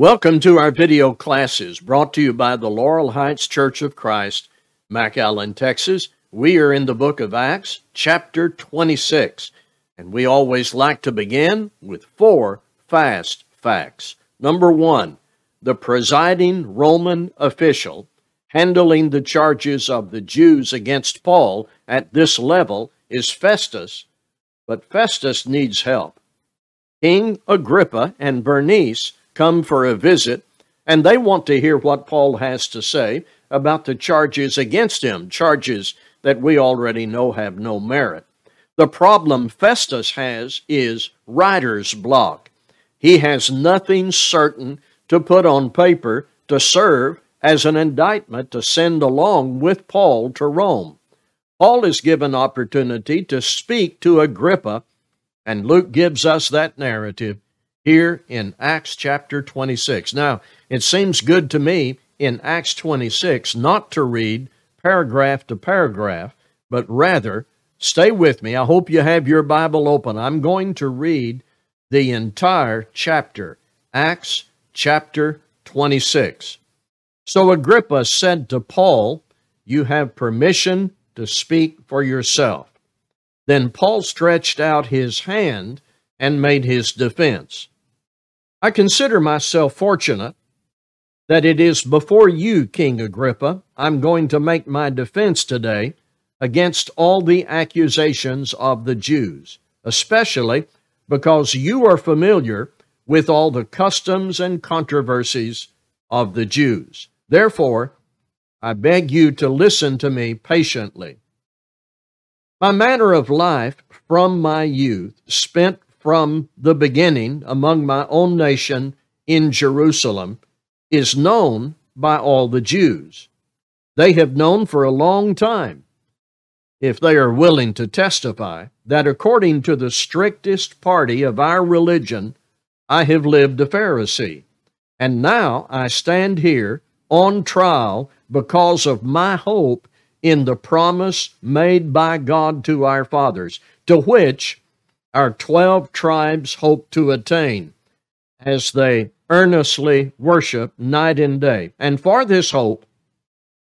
Welcome to our video classes brought to you by the Laurel Heights Church of Christ, McAllen, Texas. We are in the book of Acts, chapter 26, and we always like to begin with four fast facts. Number one, the presiding Roman official handling the charges of the Jews against Paul at this level is Festus, but Festus needs help. King Agrippa and Bernice come for a visit, and they want to hear what Paul has to say about the charges against him, charges that we already know have no merit. The problem Festus has is writer's block. He has nothing certain to put on paper to serve as an indictment to send along with Paul to Rome. Paul is given opportunity to speak to Agrippa, and Luke gives us that narrative here in Acts chapter 26. Now, it seems good to me in Acts 26 not to read paragraph to paragraph, but rather stay with me. I hope you have your Bible open. I'm going to read the entire chapter, Acts chapter 26. So Agrippa said to Paul, You have permission to speak for yourself. Then Paul stretched out his hand and made his defense. I consider myself fortunate that it is before you, King Agrippa, I'm going to make my defense today against all the accusations of the Jews, especially because you are familiar with all the customs and controversies of the Jews. Therefore, I beg you to listen to me patiently. My manner of life from my youth, spent from the beginning among my own nation in Jerusalem is known by all the Jews. They have known for a long time, if they are willing to testify, that according to the strictest party of our religion, I have lived a Pharisee. And now I stand here on trial because of my hope in the promise made by God to our fathers, to which our 12 tribes hope to attain as they earnestly worship night and day. And for this hope,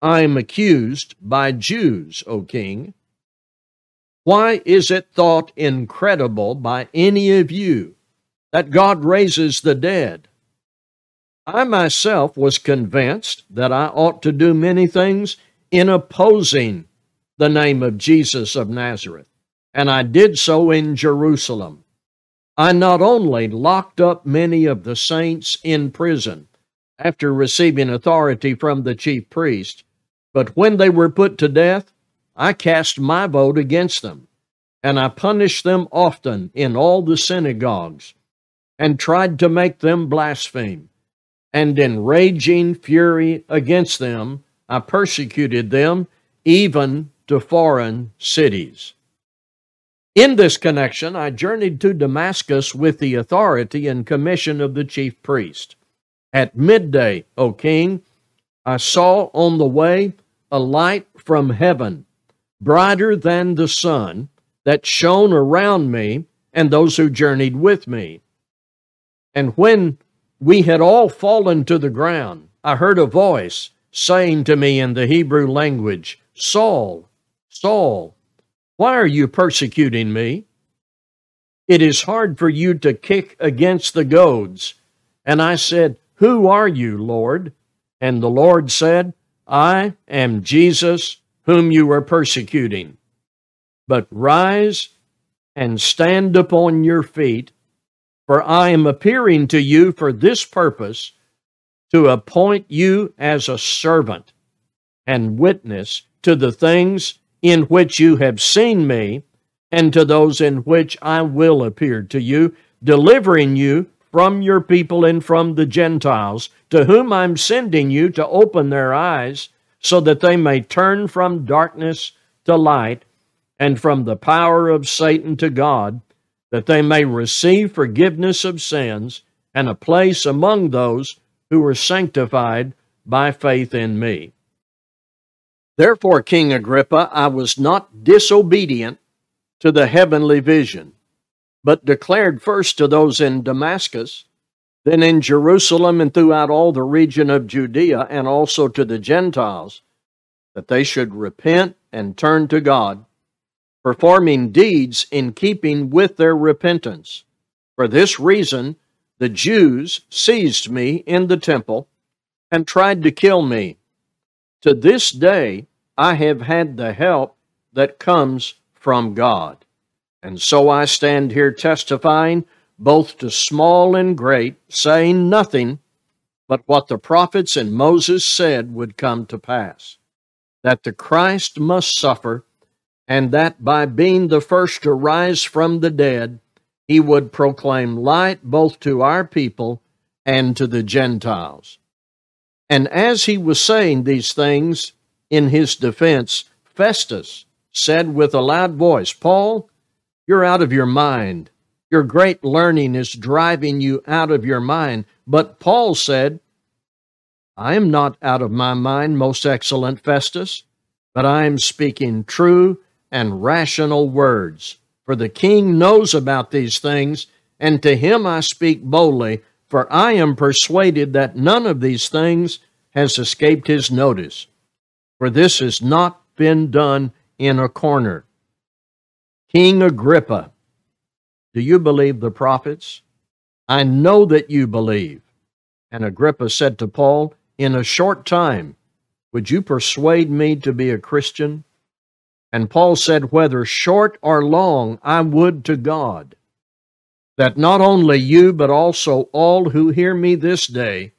I am accused by Jews, O king. Why is it thought incredible by any of you that God raises the dead? I myself was convinced that I ought to do many things in opposing the name of Jesus of Nazareth and I did so in Jerusalem. I not only locked up many of the saints in prison after receiving authority from the chief priest, but when they were put to death, I cast my vote against them, and I punished them often in all the synagogues, and tried to make them blaspheme. And in raging fury against them, I persecuted them even to foreign cities. In this connection, I journeyed to Damascus with the authority and commission of the chief priest. At midday, O king, I saw on the way a light from heaven, brighter than the sun, that shone around me and those who journeyed with me. And when we had all fallen to the ground, I heard a voice saying to me in the Hebrew language, Saul, Saul, why are you persecuting me? It is hard for you to kick against the goads. And I said, Who are you, Lord? And the Lord said, I am Jesus, whom you are persecuting. But rise and stand upon your feet, for I am appearing to you for this purpose to appoint you as a servant and witness to the things in which you have seen me, and to those in which I will appear to you, delivering you from your people and from the Gentiles, to whom I'm sending you to open their eyes, so that they may turn from darkness to light, and from the power of Satan to God, that they may receive forgiveness of sins and a place among those who are sanctified by faith in me. Therefore, King Agrippa, I was not disobedient to the heavenly vision, but declared first to those in Damascus then in Jerusalem and throughout all the region of Judea, and also to the Gentiles, that they should repent and turn to God, performing deeds in keeping with their repentance. For this reason, the Jews seized me in the temple and tried to kill me. To this day, I have had the help that comes from God. And so I stand here testifying both to small and great, saying nothing but what the prophets and Moses said would come to pass that the Christ must suffer, and that by being the first to rise from the dead, he would proclaim light both to our people and to the Gentiles. And as he was saying these things in his defense, Festus said with a loud voice, Paul, you're out of your mind. Your great learning is driving you out of your mind. But Paul said, I am not out of my mind, most excellent Festus, but I am speaking true and rational words. For the king knows about these things, and to him I speak boldly, for I am persuaded that none of these things has escaped his notice. For this has not been done in a corner. King Agrippa, do you believe the prophets? I know that you believe. And Agrippa said to Paul, In a short time, would you persuade me to be a Christian? And Paul said, Whether short or long, I would to God, that not only you, but also all who hear me this day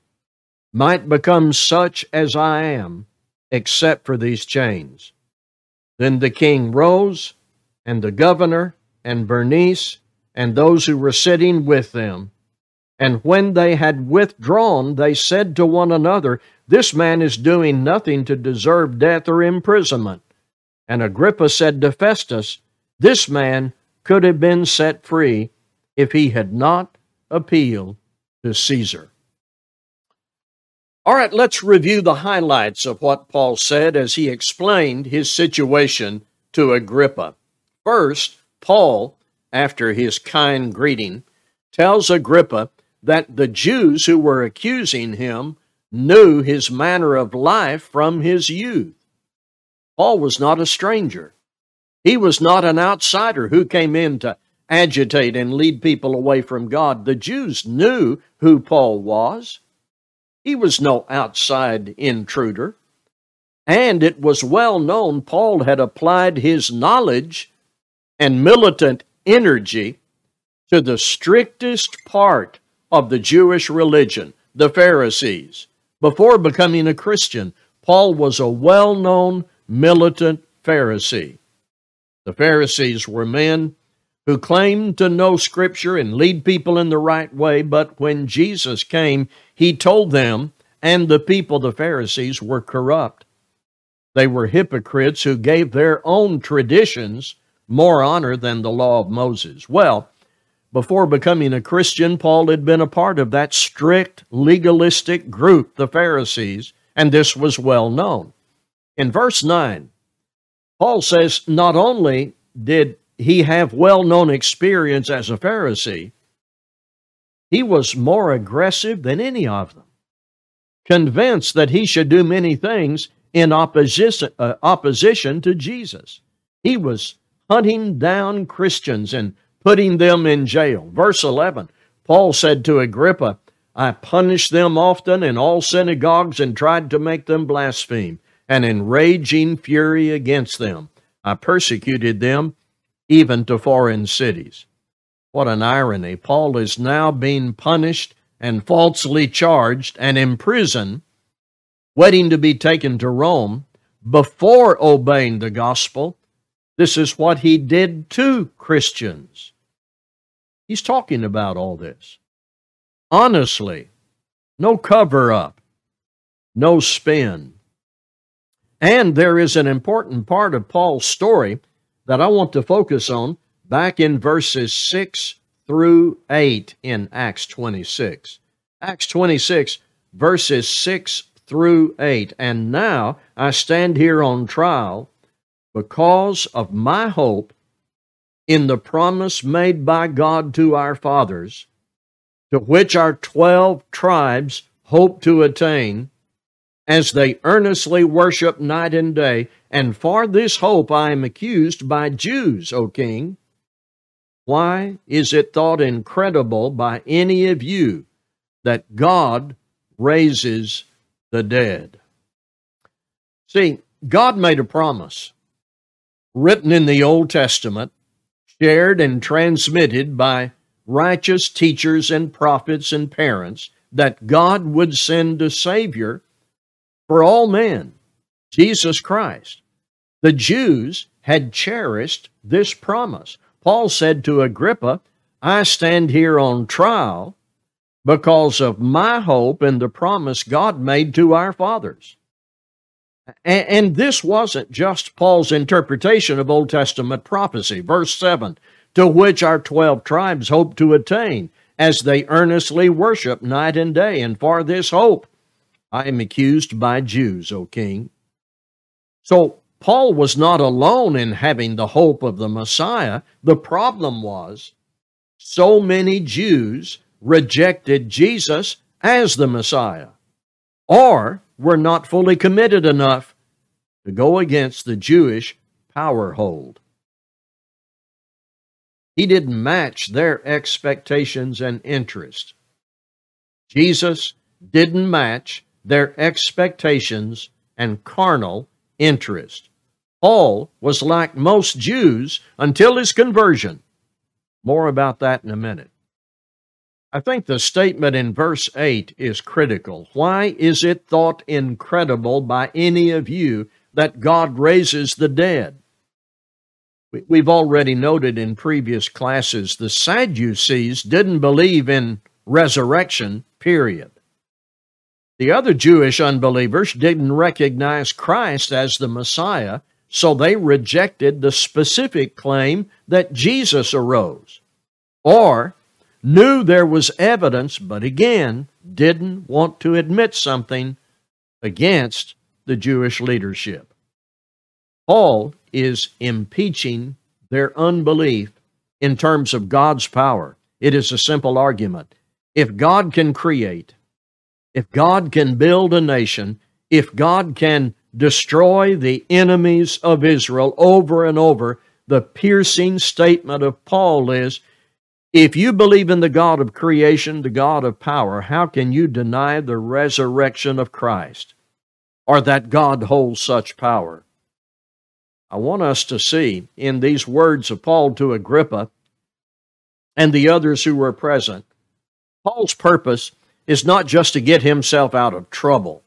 might become such as I am, except for these chains. Then the king rose and the governor, and Bernice, and those who were sitting with them. And when they had withdrawn, they said to one another, This man is doing nothing to deserve death or imprisonment. And Agrippa said to Festus, This man could have been set free if he had not appealed to Caesar. All right, let's review the highlights of what Paul said as he explained his situation to Agrippa. First, Paul, after his kind greeting, tells Agrippa that the Jews who were accusing him knew his manner of life from his youth. Paul was not a stranger. He was not an outsider who came in to agitate and lead people away from God. The Jews knew who Paul was. He was no outside intruder. And it was well known Paul had applied his knowledge and militant energy to the strictest part of the Jewish religion, the Pharisees. Before becoming a Christian, Paul was a well known militant Pharisee. The Pharisees were men who claimed to know Scripture and lead people in the right way, but when Jesus came, he told them and the people, the Pharisees, were corrupt. They were hypocrites who gave their own traditions more honor than the law of Moses. Well, before becoming a Christian, Paul had been a part of that strict legalistic group, the Pharisees, and this was well known. In verse 9, Paul says not only did he have well known experience as a Pharisee, he was more aggressive than any of them, convinced that he should do many things in opposition, uh, opposition to Jesus. He was hunting down Christians and putting them in jail. Verse 11 Paul said to Agrippa, I punished them often in all synagogues and tried to make them blaspheme, and in raging fury against them, I persecuted them even to foreign cities. What an irony. Paul is now being punished and falsely charged and imprisoned, waiting to be taken to Rome before obeying the gospel this is what he did to Christians. He's talking about all this. Honestly, no cover up, no spin. And there is an important part of Paul's story that I want to focus on back in verses 6 through 8 in Acts 26. Acts 26, verses 6 through 8. And now I stand here on trial because of my hope in the promise made by God to our fathers, to which our twelve tribes hope to attain as they earnestly worship night and day. And for this hope I am accused by Jews, O king. Why is it thought incredible by any of you that God raises the dead? See, God made a promise written in the Old Testament, shared and transmitted by righteous teachers and prophets and parents, that God would send a Savior for all men, Jesus Christ. The Jews had cherished this promise. Paul said to Agrippa, I stand here on trial because of my hope in the promise God made to our fathers. And, this wasn't just Paul's interpretation of Old Testament prophecy. Verse 7 to which our 12 tribes hope to attain as they earnestly worship night and day. And for this hope, I am accused by Jews, O king. So Paul was not alone in having the hope of the Messiah. The problem was so many Jews rejected Jesus as the Messiah or were not fully committed enough to go against the Jewish power hold. He didn't match their expectations and interest. Jesus didn't match their expectations and carnal interest. Paul was like most Jews until his conversion. More about that in a minute. I think the statement in verse 8 is critical. Why is it thought incredible by any of you that God raises the dead? We've already noted in previous classes the Sadducees didn't believe in resurrection, period. The other Jewish unbelievers didn't recognize Christ as the Messiah, so they rejected the specific claim that Jesus arose, or knew there was evidence, but again didn't want to admit something against the Jewish leadership. Paul is impeaching their unbelief in terms of God's power. It is a simple argument. If God can create, if God can build a nation, if God can destroy the enemies of Israel over and over, the piercing statement of Paul is if you believe in the God of creation, the God of power, how can you deny the resurrection of Christ or that God holds such power? I want us to see in these words of Paul to Agrippa and the others who were present, Paul's purpose is not just to get himself out of trouble.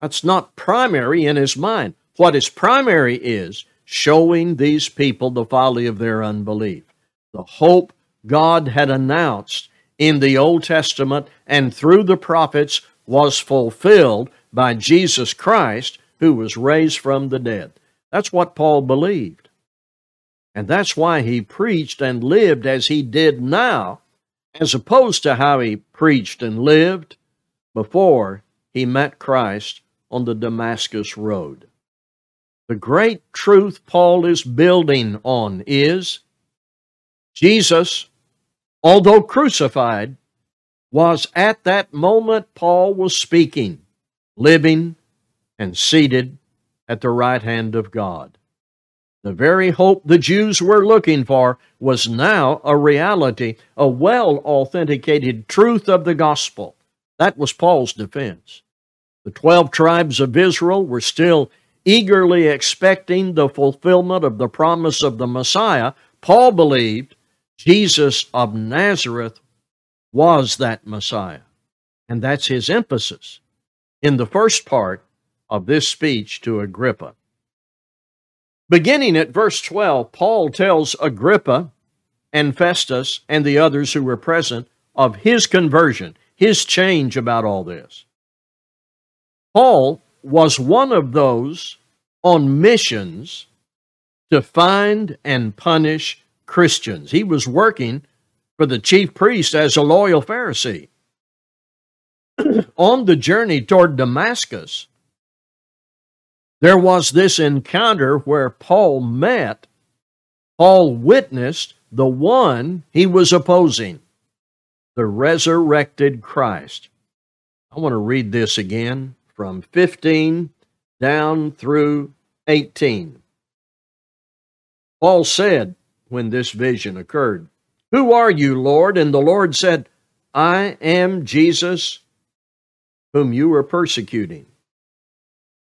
That's not primary in his mind. What is primary is showing these people the folly of their unbelief. The hope God had announced in the Old Testament and through the prophets was fulfilled by Jesus Christ, who was raised from the dead. That's what Paul believed. And that's why he preached and lived as he did now as opposed to how he preached and lived before he met Christ on the Damascus Road. The great truth Paul is building on is Jesus, although crucified, was at that moment Paul was speaking, living, and seated at the right hand of God. The very hope the Jews were looking for was now a reality, a well authenticated truth of the gospel. That was Paul's defense. The 12 tribes of Israel were still eagerly expecting the fulfillment of the promise of the Messiah. Paul believed Jesus of Nazareth was that Messiah. And that's his emphasis in the first part of this speech to Agrippa. Beginning at verse 12, Paul tells Agrippa and Festus and the others who were present of his conversion, his change about all this. Paul was one of those on missions to find and punish Christians. He was working for the chief priest as a loyal Pharisee. on the journey toward Damascus, there was this encounter where Paul met, Paul witnessed the one he was opposing. the resurrected Christ. I want to read this again from 15 down through 18. Paul said when this vision occurred, Who are you, Lord? And the Lord said, I am Jesus whom you are persecuting.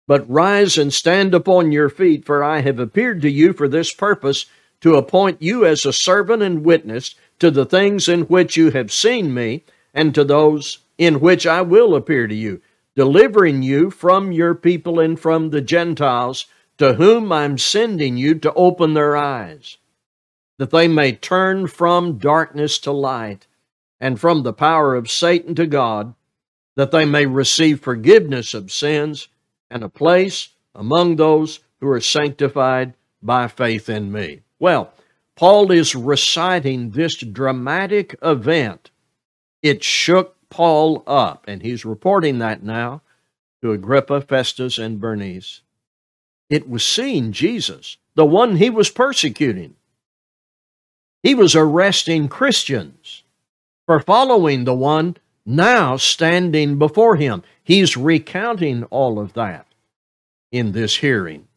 But rise and stand upon your feet, for I have appeared to you for this purpose, to appoint you as a servant and witness to the things in which you have seen me, and to those in which I will appear to you, delivering you from your people and from the Gentiles, to whom I'm sending you to open their eyes, that they may turn from darkness to light, and from the power of Satan to God, that they may receive forgiveness of sins and a place among those who are sanctified by faith in me. Well, Paul is reciting this dramatic event. It shook Paul up, and he's reporting that now to Agrippa, Festus, and Bernice. It was seeing Jesus, the one he was persecuting. He was arresting Christians for following the one now standing before him. He's recounting all of that in this hearing.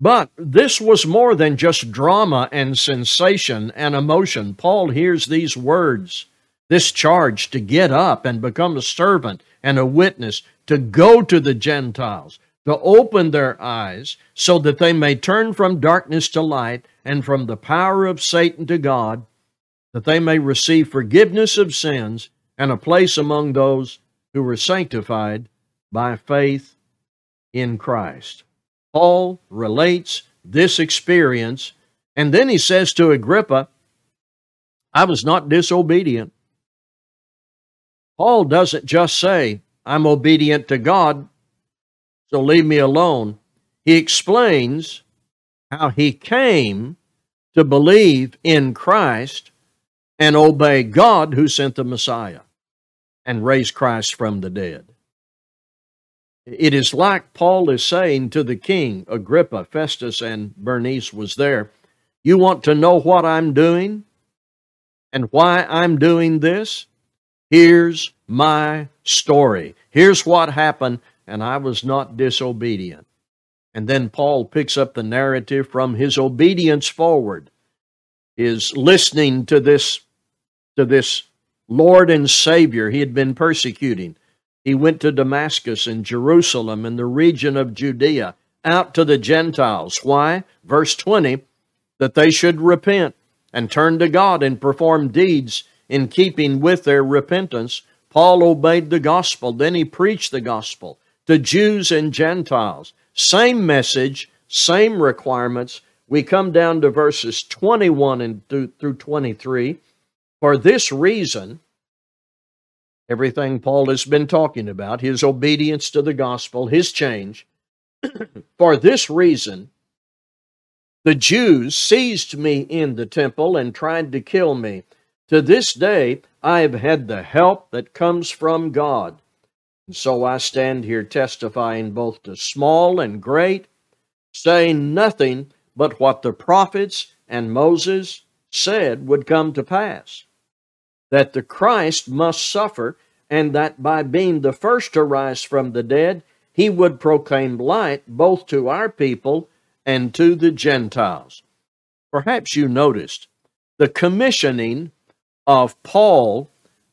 But this was more than just drama and sensation and emotion. Paul hears these words, this charge to get up and become a servant and a witness, to go to the Gentiles, to open their eyes so that they may turn from darkness to light and from the power of Satan to God, that they may receive forgiveness of sins and a place among those who were sanctified by faith in Christ. Paul relates this experience, and then he says to Agrippa, I was not disobedient. Paul doesn't just say, I'm obedient to God, so leave me alone. He explains how he came to believe in Christ and obey God who sent the Messiah and raise Christ from the dead. It is like Paul is saying to the king, Agrippa, Festus, and Bernice was there. You want to know what I'm doing and why I'm doing this? Here's my story. Here's what happened, and I was not disobedient. And then Paul picks up the narrative from his obedience forward, is listening to this to this Lord and Savior he had been persecuting. He went to Damascus and Jerusalem and the region of Judea, out to the Gentiles. Why? Verse 20 that they should repent and turn to God and perform deeds in keeping with their repentance. Paul obeyed the gospel. Then he preached the gospel to Jews and Gentiles. Same message, same requirements. We come down to verses 21 and through 23. For this reason, everything Paul has been talking about, his obedience to the gospel, his change, for this reason, the Jews seized me in the temple and tried to kill me. To this day, I have had the help that comes from God. And so I stand here testifying both to small and great, saying nothing but what the prophets and Moses said would come to pass that the Christ must suffer, and that by being the first to rise from the dead, he would proclaim light both to our people and to the Gentiles. Perhaps you noticed the commissioning of Paul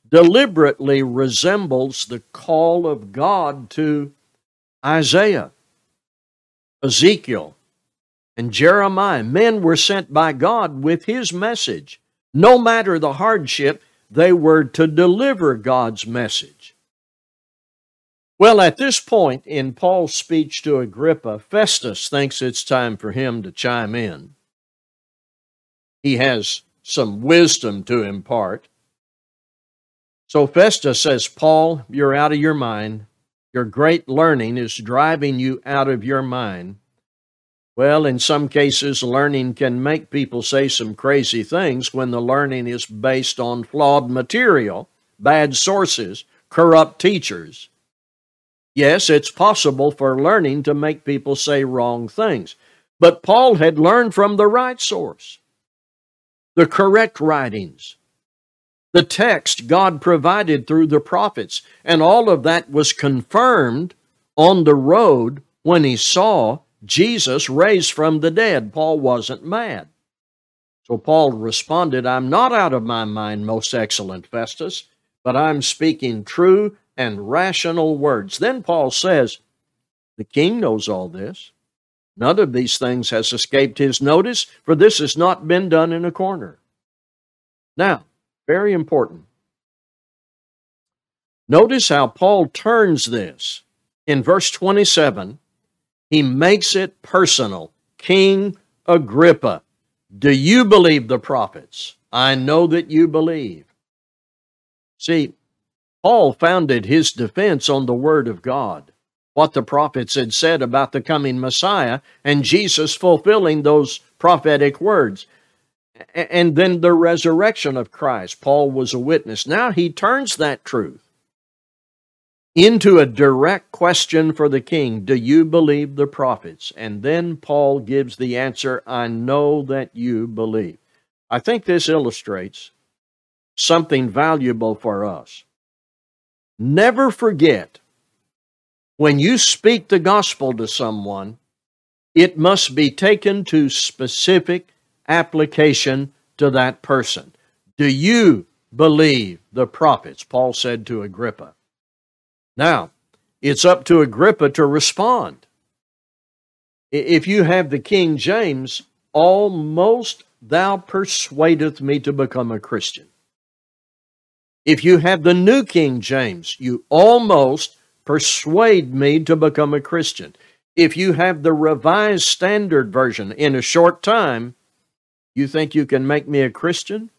deliberately resembles the call of God to Isaiah, Ezekiel, and Jeremiah. Men were sent by God with his message. No matter the hardship, they were to deliver God's message. Well, at this point in Paul's speech to Agrippa, Festus thinks it's time for him to chime in. He has some wisdom to impart. So Festus says, Paul, you're out of your mind. Your great learning is driving you out of your mind. Well, in some cases, learning can make people say some crazy things when the learning is based on flawed material, bad sources, corrupt teachers. Yes, it's possible for learning to make people say wrong things, but Paul had learned from the right source, the correct writings, the text God provided through the prophets. And all of that was confirmed on the road when he saw Jesus raised from the dead. Paul wasn't mad. So Paul responded, I'm not out of my mind, most excellent Festus, but I'm speaking true and rational words. Then Paul says, The king knows all this. None of these things has escaped his notice, for this has not been done in a corner. Now, very important. Notice how Paul turns this. In verse 27, he makes it personal. King Agrippa, do you believe the prophets? I know that you believe. See, Paul founded his defense on the Word of God, what the prophets had said about the coming Messiah, and Jesus fulfilling those prophetic words and then the resurrection of Christ. Paul was a witness. Now he turns that truth into a direct question for the king Do you believe the prophets? And then Paul gives the answer I know that you believe. I think this illustrates something valuable for us. Never forget when you speak the gospel to someone, it must be taken to specific application to that person. Do you believe the prophets? Paul said to Agrippa. Now, it's up to Agrippa to respond. If you have the King James, almost thou persuadeth me to become a Christian. If you have the New King James, you almost persuade me to become a Christian. If you have the Revised Standard Version, in a short time, you think you can make me a Christian?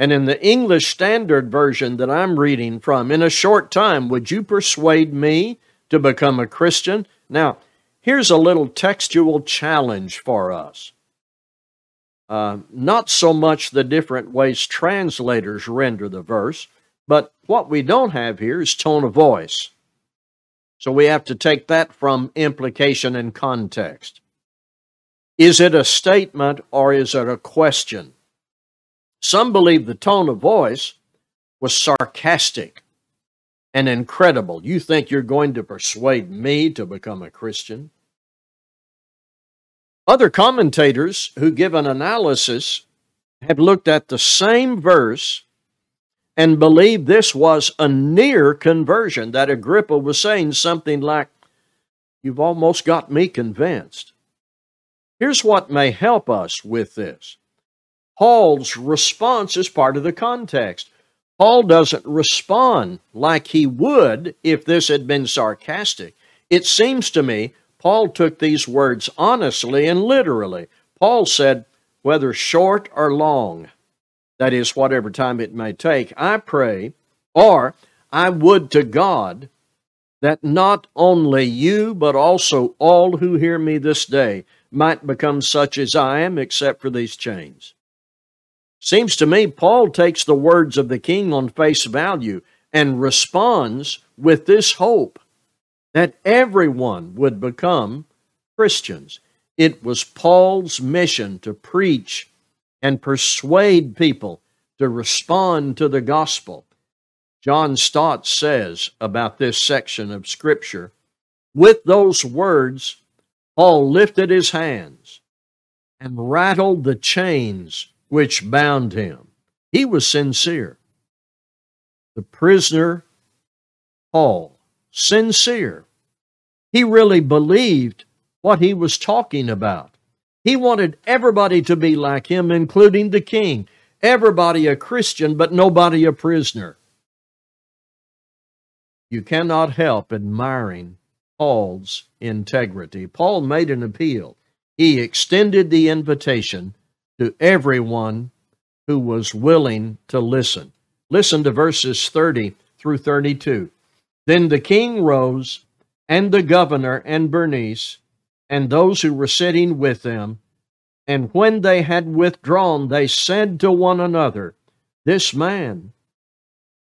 And in the English Standard Version that I'm reading from, in a short time, would you persuade me to become a Christian? Now, here's a little textual challenge for us. Uh, not so much the different ways translators render the verse, but what we don't have here is tone of voice. So we have to take that from implication and context. Is it a statement or is it a question? Some believe the tone of voice was sarcastic and incredible. You think you're going to persuade me to become a Christian? Other commentators who give an analysis have looked at the same verse and believe this was a near conversion, that Agrippa was saying something like, You've almost got me convinced. Here's what may help us with this Paul's response is part of the context. Paul doesn't respond like he would if this had been sarcastic. It seems to me Paul took these words honestly and literally. Paul said, whether short or long, that is, whatever time it may take, I pray, or I would to God that not only you, but also all who hear me this day might become such as I am, except for these chains. Seems to me Paul takes the words of the king on face value and responds with this hope that everyone would become Christians. It was Paul's mission to preach and persuade people to respond to the gospel. John Stott says about this section of Scripture with those words, Paul lifted his hands and rattled the chains which bound him. He was sincere. The prisoner, Paul, sincere. He really believed what he was talking about. He wanted everybody to be like him, including the king. Everybody a Christian, but nobody a prisoner. You cannot help admiring Paul's integrity. Paul made an appeal. He extended the invitation to everyone who was willing to listen. Listen to verses 30 through 32. Then the king rose, and the governor and Bernice, and those who were sitting with them. And when they had withdrawn, they said to one another, This man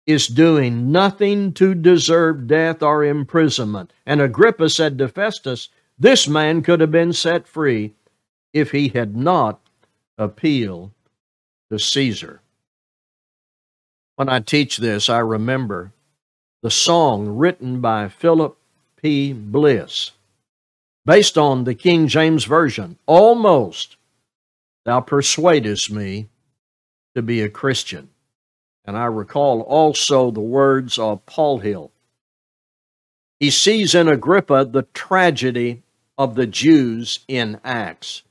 is doing nothing to deserve death or imprisonment. And Agrippa said to Festus, This man could have been set free if he had not appealed to Caesar. When I teach this, I remember the song written by Philip P. Bliss, based on the King James Version. Almost thou persuadest me to be a Christian. And I recall also the words of Paul Hill. He sees in Agrippa the tragedy of the Jews in Acts.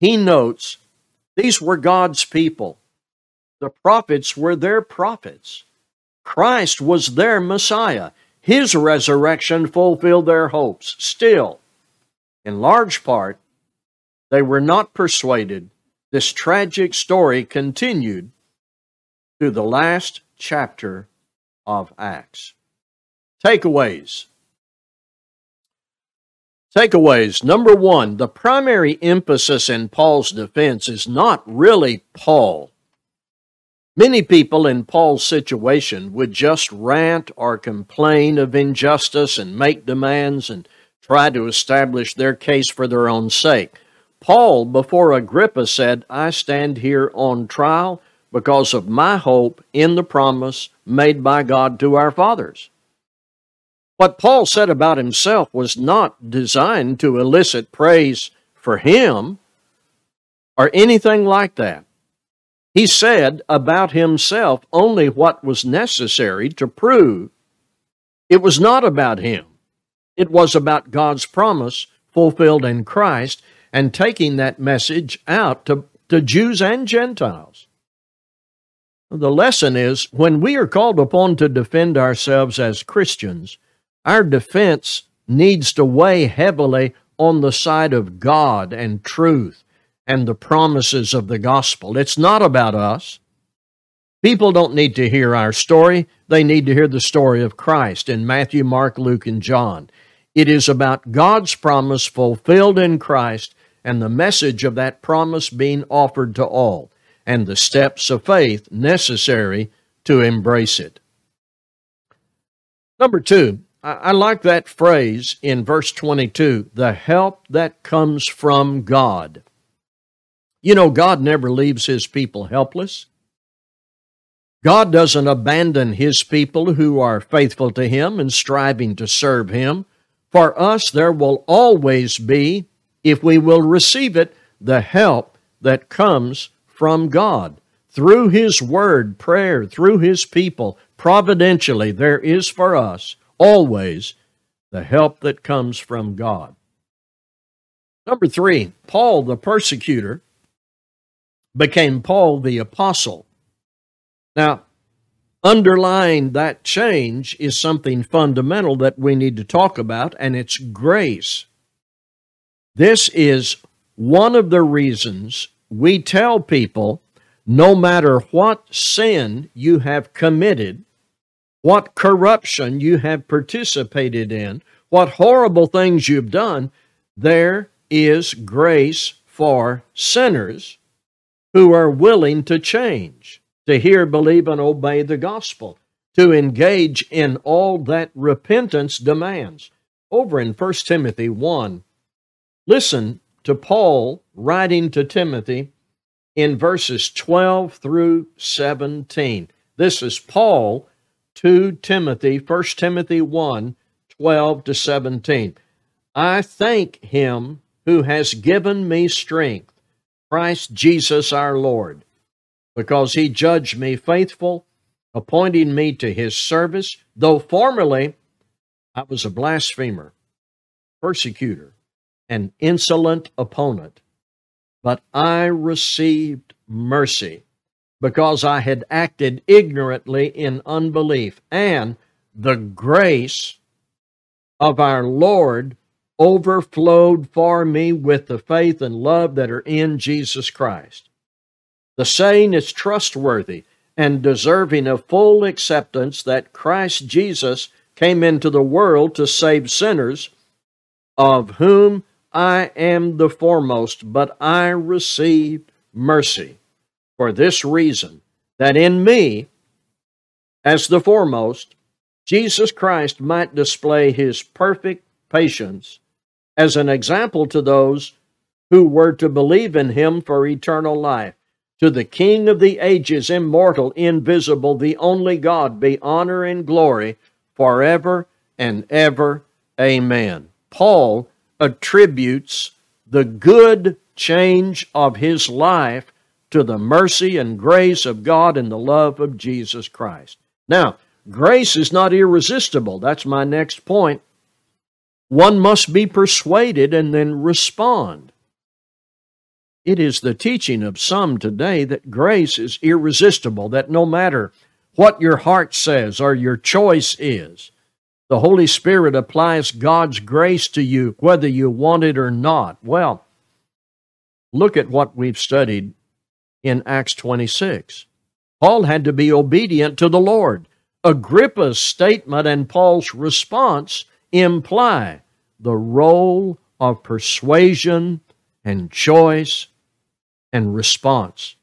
He notes these were God's people. The prophets were their prophets. Christ was their Messiah. His resurrection fulfilled their hopes. Still, in large part, they were not persuaded. This tragic story continued through the last chapter of Acts. Takeaways. Takeaways. Number one, the primary emphasis in Paul's defense is not really Paul. Many people in Paul's situation would just rant or complain of injustice and make demands and try to establish their case for their own sake. Paul, before Agrippa, said, I stand here on trial because of my hope in the promise made by God to our fathers. What Paul said about himself was not designed to elicit praise for him or anything like that. He said about himself only what was necessary to prove it was not about him. It was about God's promise fulfilled in Christ and taking that message out to, to Jews and Gentiles. The lesson is when we are called upon to defend ourselves as Christians, our defense needs to weigh heavily on the side of God and truth and the promises of the gospel. It's not about us. People don't need to hear our story, they need to hear the story of Christ in Matthew, Mark, Luke, and John. It is about God's promise fulfilled in Christ and the message of that promise being offered to all and the steps of faith necessary to embrace it. Number two, I, like that phrase in verse 22 the help that comes from God. You know, God never leaves his people helpless. God doesn't abandon his people who are faithful to him and striving to serve him. For us, there will always be, if we will receive it, the help that comes from God. Through His Word, prayer, through His people, providentially, there is for us always the help that comes from God. Number three, Paul the persecutor became Paul the apostle. Now, underlying that change is something fundamental that we need to talk about, and it's grace. This is one of the reasons we tell people no matter what sin you have committed, what corruption you have participated in, what horrible things you've done, there is grace for sinners who are willing to change, to hear, believe, and obey the gospel, to engage in all that repentance demands. Over in 1 Timothy 1, listen to Paul writing to Timothy in verses 12 through 17. This is Paul to Timothy, 1 Timothy 1 12 to 17. I thank him who has given me strength, Christ Jesus our Lord, because he judged me faithful, appointing me to his service, though formerly I was a blasphemer, persecutor, an insolent opponent. But I received mercy because I had acted ignorantly in unbelief, and the grace of our Lord overflowed for me with the faith and love that are in Jesus Christ. The saying is trustworthy and deserving of full acceptance that Christ Jesus came into the world to save sinners, of whom I am the foremost, but I received mercy for this reason, that in me, as the foremost, Jesus Christ might display his perfect patience as an example to those who were to believe in him for eternal life. To the King of the ages, immortal, invisible, the only God, be honor and glory forever and ever. Amen. Paul attributes the good change of his life to the mercy and grace of God and the love of Jesus Christ. Now, grace is not irresistible. That's my next point. One must be persuaded and then respond. It is the teaching of some today that grace is irresistible, that no matter what your heart says or your choice is, the Holy Spirit applies God's grace to you whether you want it or not. Well, look at what we've studied in Acts 26. Paul had to be obedient to the Lord. Agrippa's statement and Paul's response imply the role of persuasion and choice and response.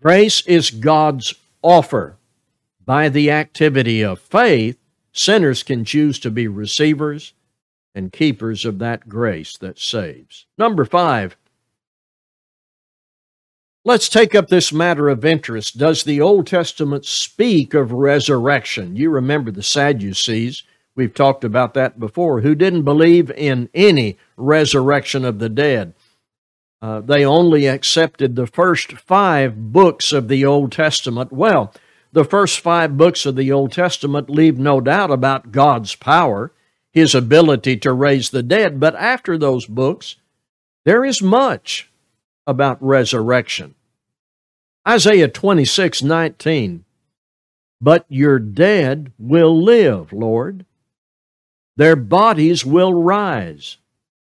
Grace is God's offer. By the activity of faith, sinners can choose to be receivers and keepers of that grace that saves. Number five, let's take up this matter of interest. Does the Old Testament speak of resurrection? You remember the Sadducees. We've talked about that before, who didn't believe in any resurrection of the dead. Uh, they only accepted the first five books of the Old Testament. Well, the first five books of the Old Testament leave no doubt about God's power, His ability to raise the dead, but after those books, there is much about resurrection. Isaiah 26 19. But your dead will live, Lord. Their bodies will rise.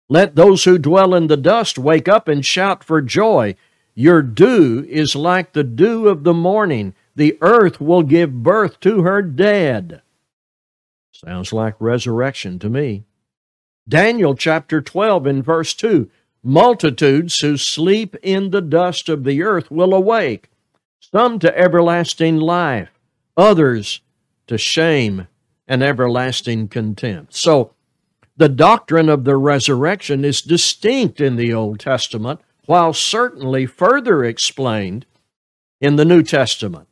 Let those who dwell in the dust wake up and shout for joy. Your dew is like the dew of the morning. The earth will give birth to her dead. Sounds like resurrection to me. Daniel chapter 12 in verse 2 Multitudes who sleep in the dust of the earth will awake, some to everlasting life, others to shame and everlasting contempt. So, the doctrine of the resurrection is distinct in the Old Testament, while certainly further explained in the New Testament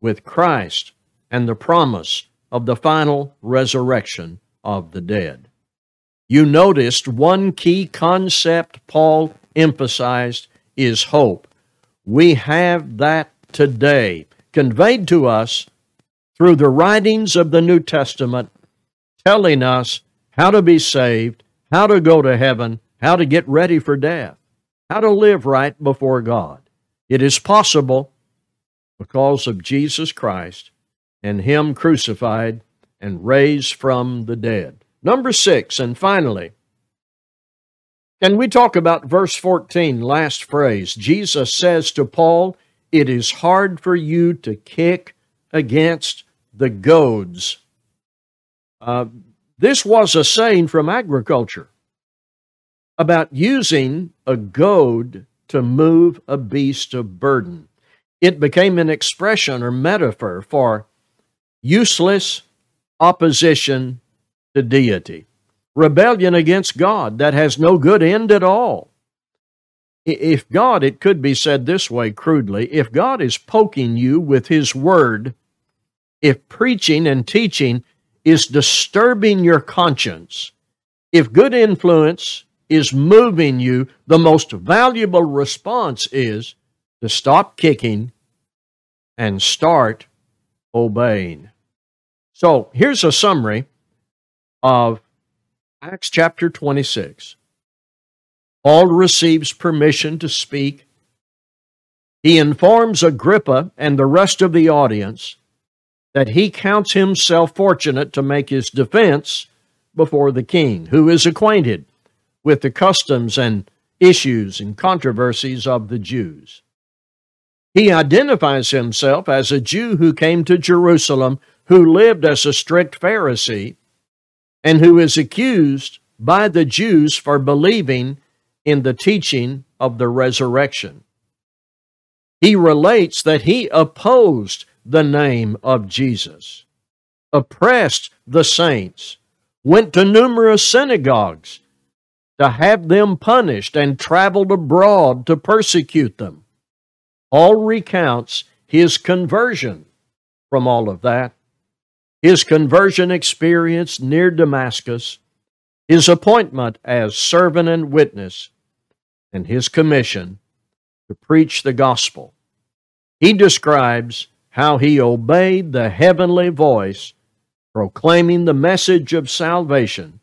with Christ and the promise of the final resurrection of the dead. You noticed one key concept Paul emphasized is hope. We have that today, conveyed to us through the writings of the New Testament, telling us how to be saved, how to go to heaven, how to get ready for death, how to live right before God. It is possible because of Jesus Christ and Him crucified and raised from the dead. Number six, and finally, can we talk about verse 14, last phrase? Jesus says to Paul, It is hard for you to kick against the goads. Uh, this was a saying from agriculture about using a goad to move a beast of burden. It became an expression or metaphor for useless opposition to deity, rebellion against God that has no good end at all. If God, it could be said this way crudely, if God is poking you with His Word, if preaching and teaching is disturbing your conscience, if good influence is moving you, the most valuable response is to stop kicking and start obeying. So here's a summary of Acts chapter 26. Paul receives permission to speak. He informs Agrippa and the rest of the audience that he counts himself fortunate to make his defense before the king, who is acquainted with the customs and issues and controversies of the Jews. He identifies himself as a Jew who came to Jerusalem, who lived as a strict Pharisee, and who is accused by the Jews for believing in the teaching of the resurrection. He relates that he opposed the name of Jesus, oppressed the saints, went to numerous synagogues to have them punished, and traveled abroad to persecute them. Paul recounts his conversion from all of that, his conversion experience near Damascus, his appointment as servant and witness, and his commission to preach the gospel. He describes how he obeyed the heavenly voice proclaiming the message of salvation,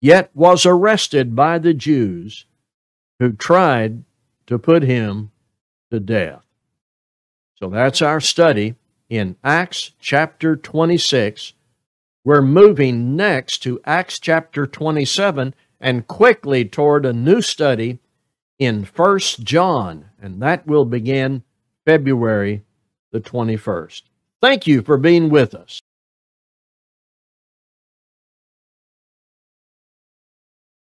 yet was arrested by the Jews who tried to put him to death. So that's our study in Acts chapter 26. We're moving next to Acts chapter 27 and quickly toward a new study in 1 John, and that will begin February the 21st. Thank you for being with us.